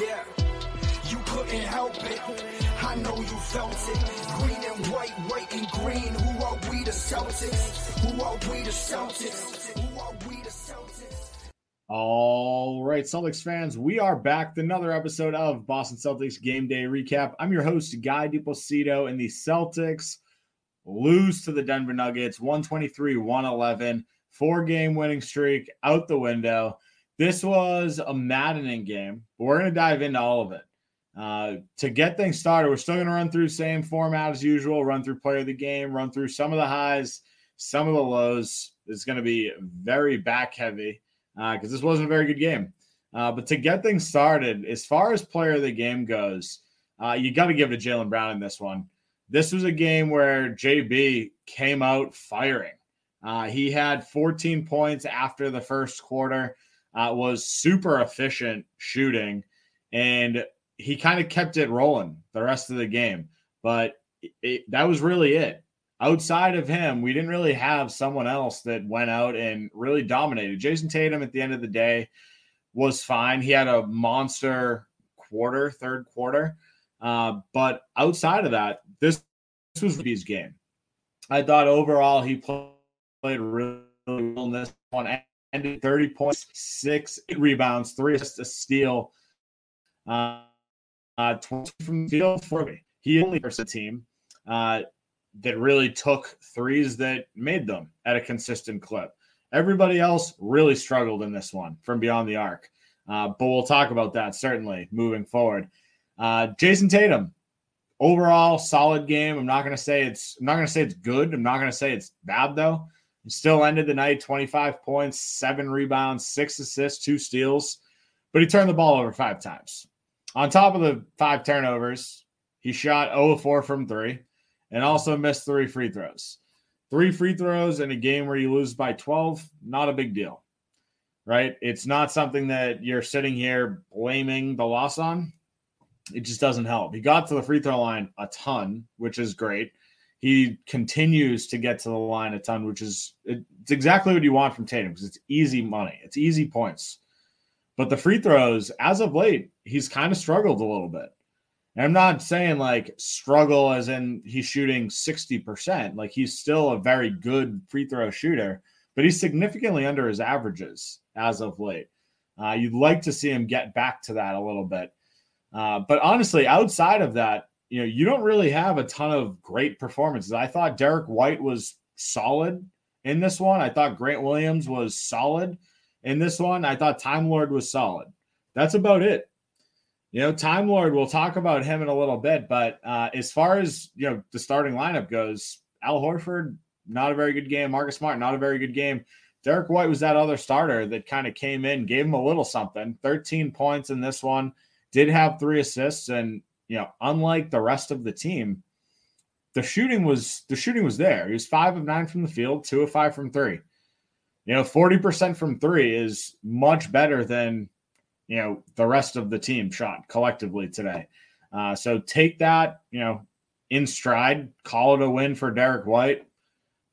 Yeah, you couldn't help it. I know you felt it. Green and white, white and green. Who are we the Celtics? Who are we the Celtics? Who are we the Celtics? All right, Celtics fans, we are back with another episode of Boston Celtics Game Day Recap. I'm your host, Guy DiPlacido, and the Celtics lose to the Denver Nuggets 123 111, four game winning streak out the window. This was a maddening game, but we're going to dive into all of it. Uh, to get things started, we're still going to run through same format as usual, run through player of the game, run through some of the highs, some of the lows. It's going to be very back heavy because uh, this wasn't a very good game. Uh, but to get things started, as far as player of the game goes, uh, you got to give it to Jaylen Brown in this one. This was a game where JB came out firing. Uh, he had 14 points after the first quarter, uh, was super efficient shooting, and he kind of kept it rolling the rest of the game. But it, that was really it outside of him, we didn't really have someone else that went out and really dominated. Jayson Tatum at the end of the day was fine. He had a monster quarter, third quarter. Uh, but outside of that, this, this was his game. I thought overall he played really well in this one. Ended 30 points, six rebounds, three assists, a steal, uh, uh, 20 from field for me. He only the team. Uh, that really took threes that made them at a consistent clip. Everybody else really struggled in this one from beyond the arc. Uh, but we'll talk about that certainly moving forward. Uh, Jayson Tatum, overall solid game. I'm not going to say it's I'm not going to say it's good. I'm not going to say it's bad though. He still ended the night 25 points, seven rebounds, six assists, two steals, but he turned the ball over five times. On top of the five turnovers, he shot 0 4 from three and also missed three free throws. Three free throws in a game where you lose by 12, not a big deal, right? It's not something that you're sitting here blaming the loss on. It just doesn't help. He got to the free throw line a ton, which is great. He continues to get to the line a ton, which is it's exactly what you want from Tatum because it's easy money, it's easy points. But the free throws, as of late, he's kind of struggled a little bit. And I'm not saying like struggle as in he's shooting 60%. Like he's still a very good free throw shooter, but he's significantly under his averages as of late. Uh, you'd like to see him get back to that a little bit. Uh, but honestly, outside of that, you know, you don't really have a ton of great performances. I thought Derrick White was solid in this one. I thought Grant Williams was solid in this one. I thought Timelord was solid. That's about it. You know, Timelord, we'll talk about him in a little bit, but uh, as far as you know, the starting lineup goes, Al Horford, not a very good game. Marcus Smart, not a very good game. Derrick White was that other starter that kind of came in, gave him a little something. 13 points in this one, did have three assists, and you know, unlike the rest of the team, the shooting was the shooting was there. He was five of nine from the field, two of five from three. You know, 40% from three is much better than you know the rest of the team shot collectively today. Uh, so take that, you know, in stride, call it a win for Derrick White.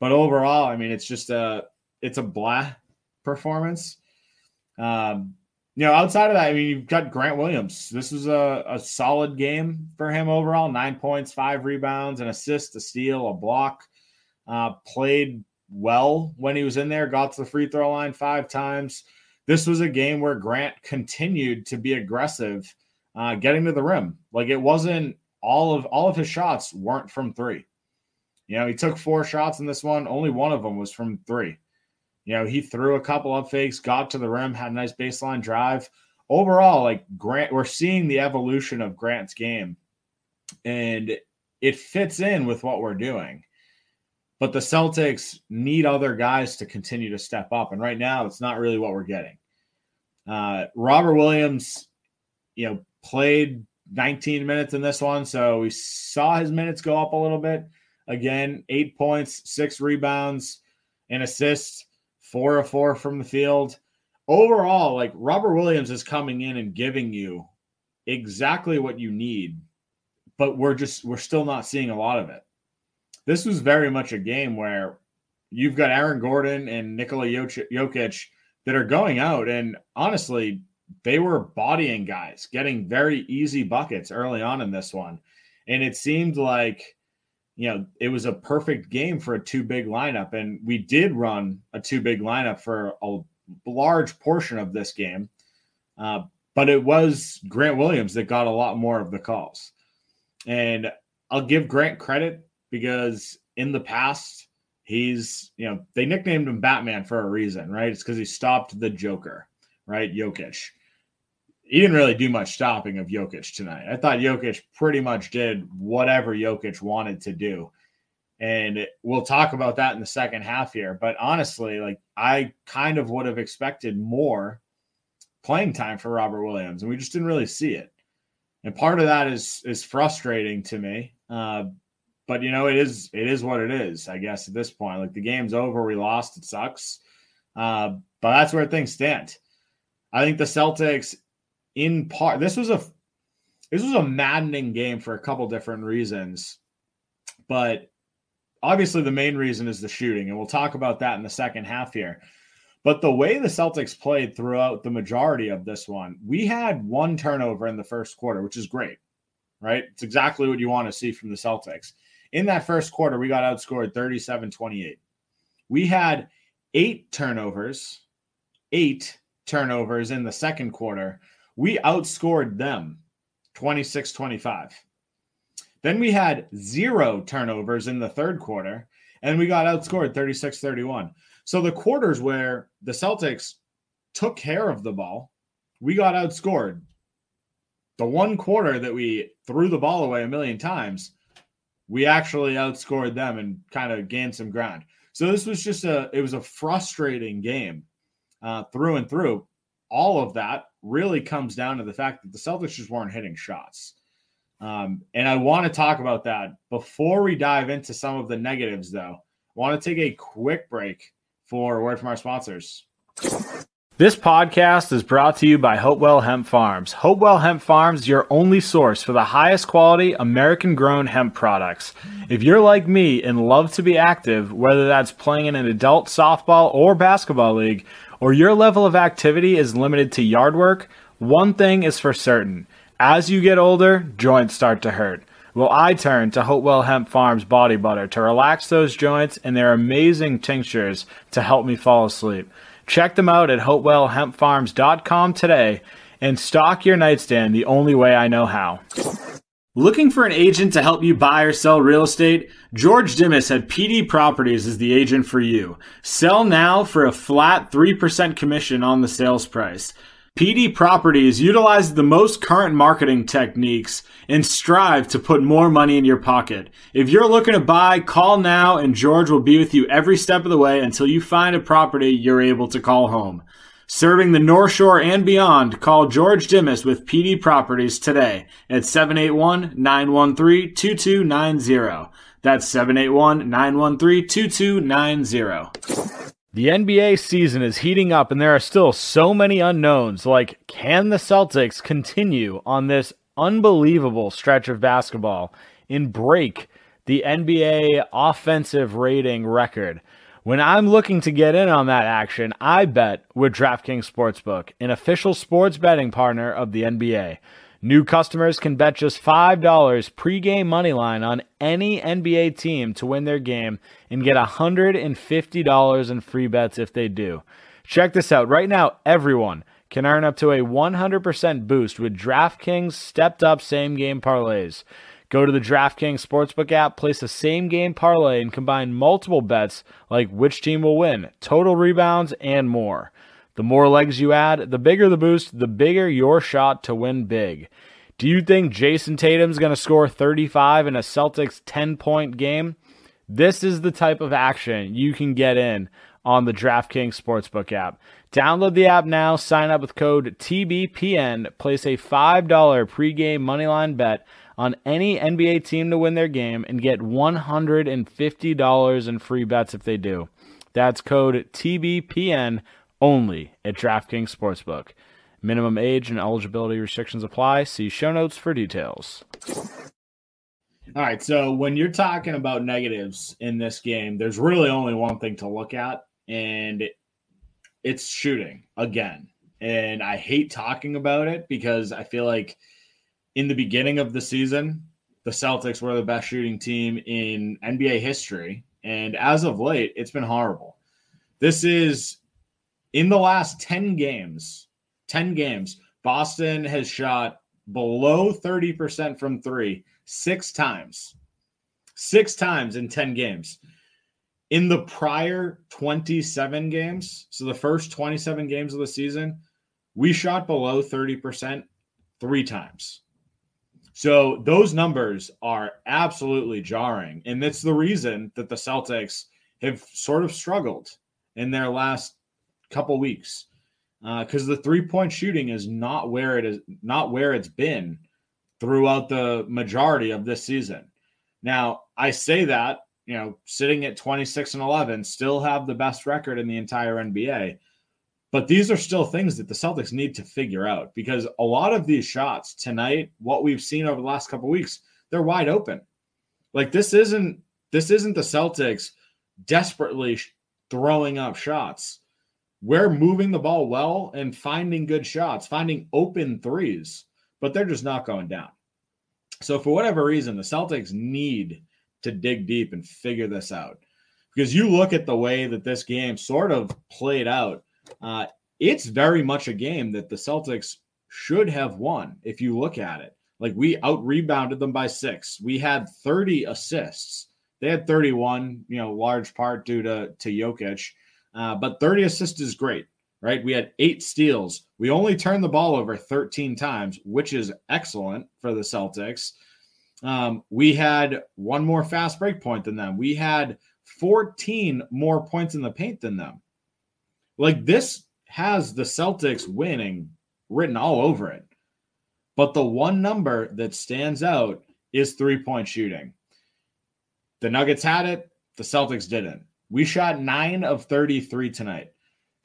But overall, I mean, it's just a it's a blah performance. Um, you know, outside of that, I mean, you've got Grant Williams. This was a, a solid game for him overall. Nine points, five rebounds, an assist, a steal, a block. Uh, played well when he was in there. Got to the free throw line five times this was a game where Grant continued to be aggressive, uh, getting to the rim. Like it wasn't all of all of his shots weren't from three. You know, he took four shots in this one. Only one of them was from three. You know, he threw a couple of fakes, got to the rim, had a nice baseline drive. Overall, like Grant, we're seeing the evolution of Grant's game, and it fits in with what we're doing. But the Celtics need other guys to continue to step up. And right now, it's not really what we're getting. Uh, Robert Williams, you know, played 19 minutes in this one. So we saw his minutes go up a little bit. Again, eight points, six rebounds, and assist, four of four from the field. Overall, like Robert Williams is coming in and giving you exactly what you need, but we're just, we're still not seeing a lot of it this was very much a game where you've got Aaron Gordon and Nikola Jokic that are going out and honestly they were bodying guys, getting very easy buckets early on in this one. And it seemed like, you know, it was a perfect game for a two big lineup. And we did run a two big lineup for a large portion of this game. Uh, but it was Grant Williams that got a lot more of the calls. And I'll give Grant credit because in the past, he's, you know, they nicknamed him Batman for a reason, right? It's because he stopped the Joker, right? Jokic. He didn't really do much stopping of Jokic tonight. I thought Jokic pretty much did whatever Jokic wanted to do. And we'll talk about that in the second half here. But honestly, like I kind of would have expected more playing time for Robert Williams, and we just didn't really see it. And part of that is is frustrating to me. Uh, but you know, it is it is what it is. I guess at this point, like the game's over, we lost, it sucks. Uh, but that's where things stand. I think the Celtics, in part, this was a this was a maddening game for a couple different reasons, but obviously the main reason is the shooting, and we'll talk about that in the second half here. But the way the Celtics played throughout the majority of this one, we had one turnover in the first quarter, which is great, right? It's exactly what you want to see from the Celtics. In that first quarter, we got outscored 37 28. We had eight turnovers, eight turnovers in the second quarter. We outscored them 26 25. Then we had zero turnovers in the third quarter, and we got outscored 36 31. So the quarters where the Celtics took care of the ball, we got outscored. The one quarter that we threw the ball away a million times, we actually outscored them and kind of gained some ground. So this was just a it was a frustrating game uh, through and through. All of that really comes down to the fact that the Celtics just weren't hitting shots. Um, and I want to talk about that before we dive into some of the negatives, though. I want to take a quick break for a word from our sponsors. This podcast is brought to you by Hopewell Hemp Farms. Hopewell Hemp Farms your only source for the highest quality American grown hemp products. If you're like me and love to be active, whether that's playing in an adult softball or basketball league, or your level of activity is limited to yard work, one thing is for certain. As you get older, joints start to hurt. Well, I turn to Hopewell Hemp Farms body butter to relax those joints and their amazing tinctures to help me fall asleep. Check them out at hopewellhempfarms.com today and stock your nightstand the only way I know how. Looking for an agent to help you buy or sell real estate? George Dimas at PD Properties is the agent for you. Sell now for a flat 3% commission on the sales price. PD Properties utilizes the most current marketing techniques and strive to put more money in your pocket. If you're looking to buy, call now and George will be with you every step of the way until you find a property you're able to call home. Serving the North Shore and beyond, call George Dimas with PD Properties today at 781-913-2290. That's 781-913-2290. The NBA season is heating up, and there are still so many unknowns. Like, can the Celtics continue on this unbelievable stretch of basketball and break the NBA offensive rating record? When I'm looking to get in on that action, I bet with DraftKings Sportsbook, an official sports betting partner of the NBA. New customers can bet just $5 pregame money line on any NBA team to win their game and get $150 in free bets if they do. Check this out. Right now, everyone can earn up to a 100% boost with DraftKings stepped up same game parlays. Go to the DraftKings Sportsbook app, place a same game parlay, and combine multiple bets like which team will win, total rebounds, and more. The more legs you add, the bigger the boost, the bigger your shot to win big. Do you think Jayson Tatum's going to score 35 in a Celtics 10 point game? This is the type of action you can get in on the DraftKings Sportsbook app. Download the app now, sign up with code TBPN, place a $5 pregame moneyline bet on any NBA team to win their game, and get $150 in free bets if they do. That's code TBPN only at DraftKings Sportsbook. Minimum age and eligibility restrictions apply. See show notes for details. All right. So when you're talking about negatives in this game, there's really only one thing to look at, and it's shooting again. And I hate talking about it because I feel like in the beginning of the season, the Celtics were the best shooting team in NBA history. And as of late, it's been horrible. This is in the last 10 games, 10 games, Boston has shot below 30% from three six times. Six times in 10 games. In the prior 27 games, so the first 27 games of the season, we shot below 30% three times. So those numbers are absolutely jarring. And that's the reason that the Celtics have sort of struggled in their last couple weeks. Because uh, the three point shooting is not where it is, not where it's been throughout the majority of this season. Now, I say that, you know, sitting at 26 and 11, still have the best record in the entire NBA. But these are still things that the Celtics need to figure out because a lot of these shots tonight, what we've seen over the last couple weeks, they're wide open. Like this isn't this isn't the Celtics desperately throwing up shots. We're moving the ball well and finding good shots, finding open threes, but they're just not going down. So for whatever reason, the Celtics need to dig deep and figure this out. Because you look at the way that this game sort of played out uh, it's very much a game that the Celtics should have won if you look at it. Like we out rebounded them by six. We had 30 assists. They had 31, you know, large part due to to Jokic. Uh, but 30 assists is great, right? We had eight steals. We only turned the ball over 13 times, which is excellent for the Celtics. Um, we had one more fast break point than them. We had 14 more points in the paint than them. Like this has the Celtics winning written all over it. But the one number that stands out is three point shooting. The Nuggets had it, the Celtics didn't. We shot nine of 33 tonight.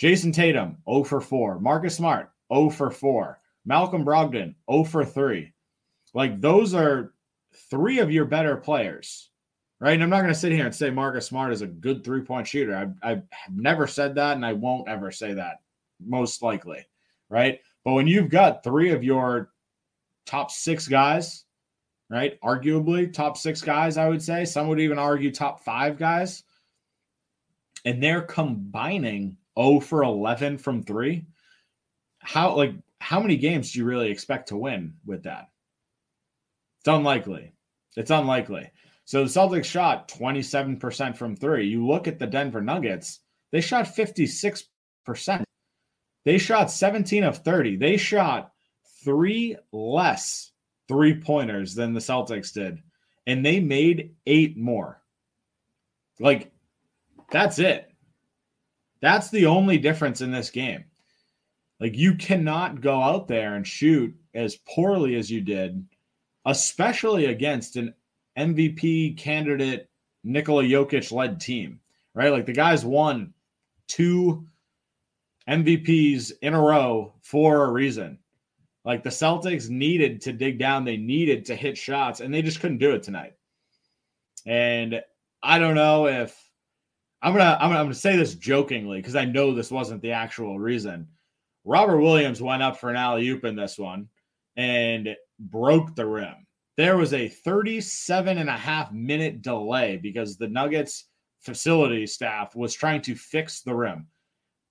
Jayson Tatum, 0 for 4. Marcus Smart, 0 for 4. Malcolm Brogdon, 0 for 3. Like those are three of your better players right? And I'm not going to sit here and say Marcus Smart is a good three point shooter. I, I have never said that, and I won't ever say that, most likely, right? But when you've got three of your top six guys, right? Arguably top six guys, I would say. Some would even argue top five guys. And they're combining 0 for 11 from three. How, like, how many games do you really expect to win with that? It's unlikely. It's unlikely. So the Celtics shot 27% from three. You look at the Denver Nuggets, they shot 56%. They shot 17 of 30. They shot three less three pointers than the Celtics did, and they made eight more. Like, that's it. That's the only difference in this game. Like, you cannot go out there and shoot as poorly as you did, especially against an MVP candidate Nikola Jokic led team, right? Like the guys won two MVPs in a row for a reason. Like the Celtics needed to dig down, they needed to hit shots, and they just couldn't do it tonight. And I don't know if I'm gonna I'm gonna, I'm gonna say this jokingly because I know this wasn't the actual reason. Robert Williams went up for an alley oop in this one and broke the rim there was a 37 and a half minute delay because the Nuggets facility staff was trying to fix the rim.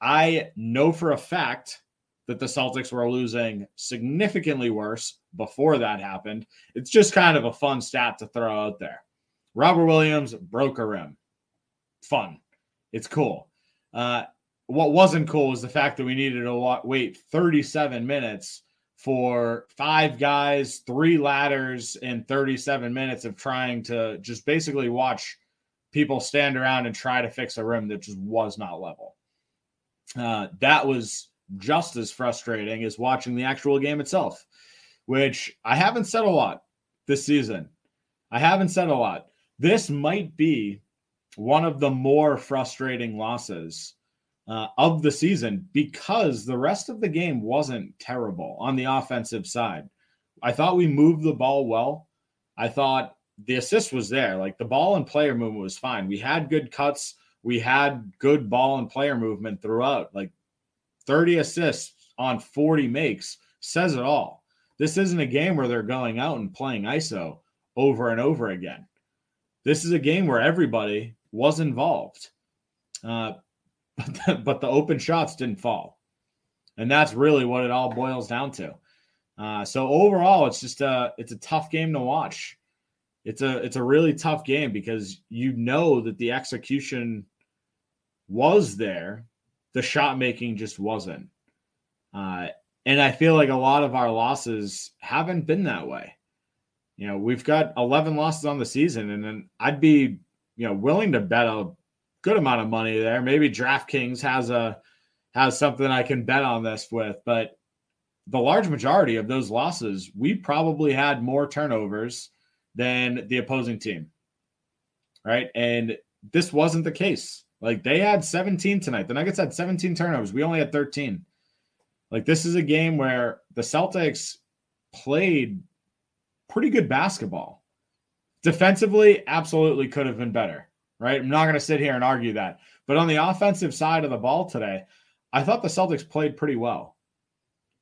I know for a fact that the Celtics were losing significantly worse before that happened. It's just kind of a fun stat to throw out there. Robert Williams broke a rim. Fun. It's cool. Uh, what wasn't cool was the fact that we needed to wait 37 minutes for five guys, three ladders, and 37 minutes of trying to just basically watch people stand around and try to fix a rim that just was not level. Uh, that was just as frustrating as watching the actual game itself, which I haven't said a lot this season. I haven't said a lot. This might be one of the more frustrating losses uh, of the season because the rest of the game wasn't terrible on the offensive side. I thought we moved the ball well. I thought the assist was there. Like the ball and player movement was fine. We had good cuts. We had good ball and player movement throughout. Like 30 assists on 40 makes says it all. This isn't a game where they're going out and playing ISO over and over again. This is a game where everybody was involved. Uh, but, the, but the open shots didn't fall. And that's really what it all boils down to. Uh, so overall, it's just a it's a tough game to watch. It's a it's a really tough game because you know that the execution was there, the shot making just wasn't. Uh, and I feel like a lot of our losses haven't been that way. You know, we've got 11 losses on the season, and then I'd be, you know, willing to bet a good amount of money there. Maybe DraftKings has a has something I can bet on this with, but the large majority of those losses, we probably had more turnovers than the opposing team. Right. And this wasn't the case. Like they had 17 tonight. The Nuggets had 17 turnovers. We only had 13. Like this is a game where the Celtics played pretty good basketball. Defensively, absolutely could have been better. Right. I'm not going to sit here and argue that. But on the offensive side of the ball today, I thought the Celtics played pretty well.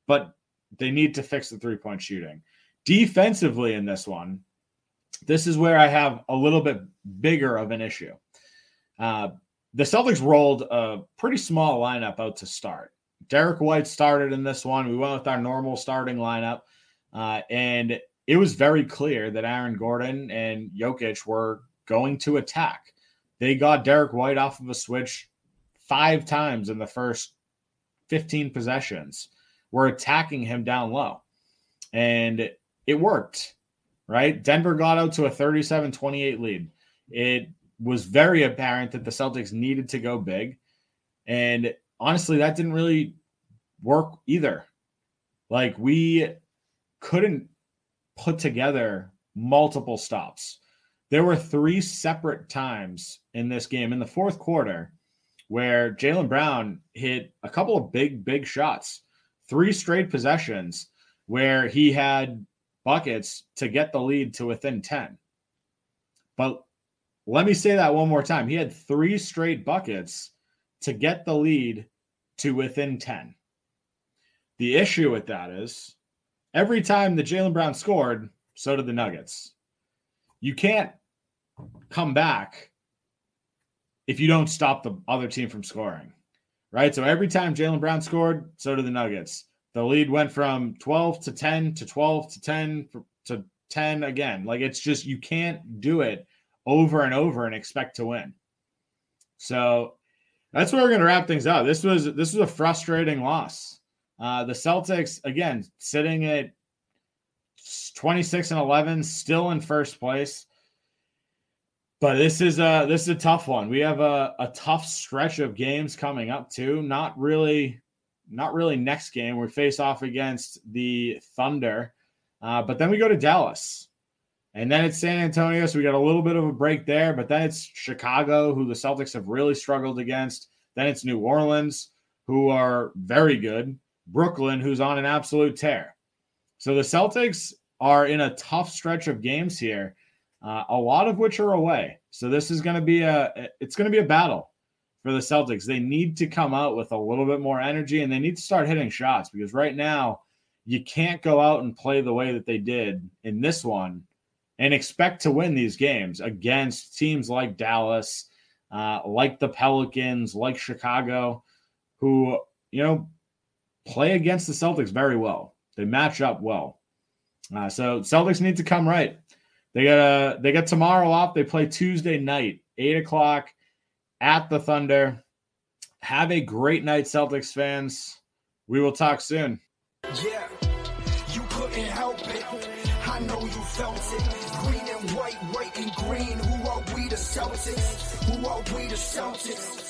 But they need to fix the three point shooting. Defensively, in this one, this is where I have a little bit bigger of an issue. Uh, the Celtics rolled a pretty small lineup out to start. Derrick White started in this one. We went with our normal starting lineup. Uh, and it was very clear that Aaron Gordon and Jokic were going to attack. They got Derrick White off of a switch five times in the first 15 possessions were attacking him down low. And it worked, right? Denver got out to a 37 28 lead. It was very apparent that the Celtics needed to go big. And honestly, that didn't really work either. Like, we couldn't put together multiple stops. There were three separate times in this game in the fourth quarter where Jaylen Brown hit a couple of big, big shots three straight possessions where he had buckets to get the lead to within 10. But let me say that one more time. He had three straight buckets to get the lead to within 10. The issue with that is every time that Jaylen Brown scored, so did the Nuggets. You can't come back if you don't stop the other team from scoring right? So every time Jaylen Brown scored, so did the Nuggets. The lead went from 12 to 10 to 12 to 10 to 10 again. Like it's just, you can't do it over and over and expect to win. So that's where we're going to wrap things up. This was, this was a frustrating loss. Uh, the Celtics, again, sitting at 26 and 11, still in first place. But this is a this is a tough one. We have a, a tough stretch of games coming up too. Not really, not really next game. We face off against the Thunder, uh, but then we go to Dallas, and then it's San Antonio. So we got a little bit of a break there. But then it's Chicago, who the Celtics have really struggled against. Then it's New Orleans, who are very good. Brooklyn, who's on an absolute tear. So the Celtics are in a tough stretch of games here uh, a lot of which are away. So this is going to be a it's going to be a battle for the Celtics. They need to come out with a little bit more energy and they need to start hitting shots because right now you can't go out and play the way that they did in this one and expect to win these games against teams like Dallas, uh, like the Pelicans, like Chicago, who you know play against the Celtics very well. They match up well. Uh, so Celtics need to come right. They got a they got tomorrow off. They play Tuesday night, eight o'clock at the Thunder. Have a great night, Celtics fans. We will talk soon. Yeah, you couldn't help it. I know you felt it. Green and white, white and green. Who are we, the Celtics? Who are we, the Celtics?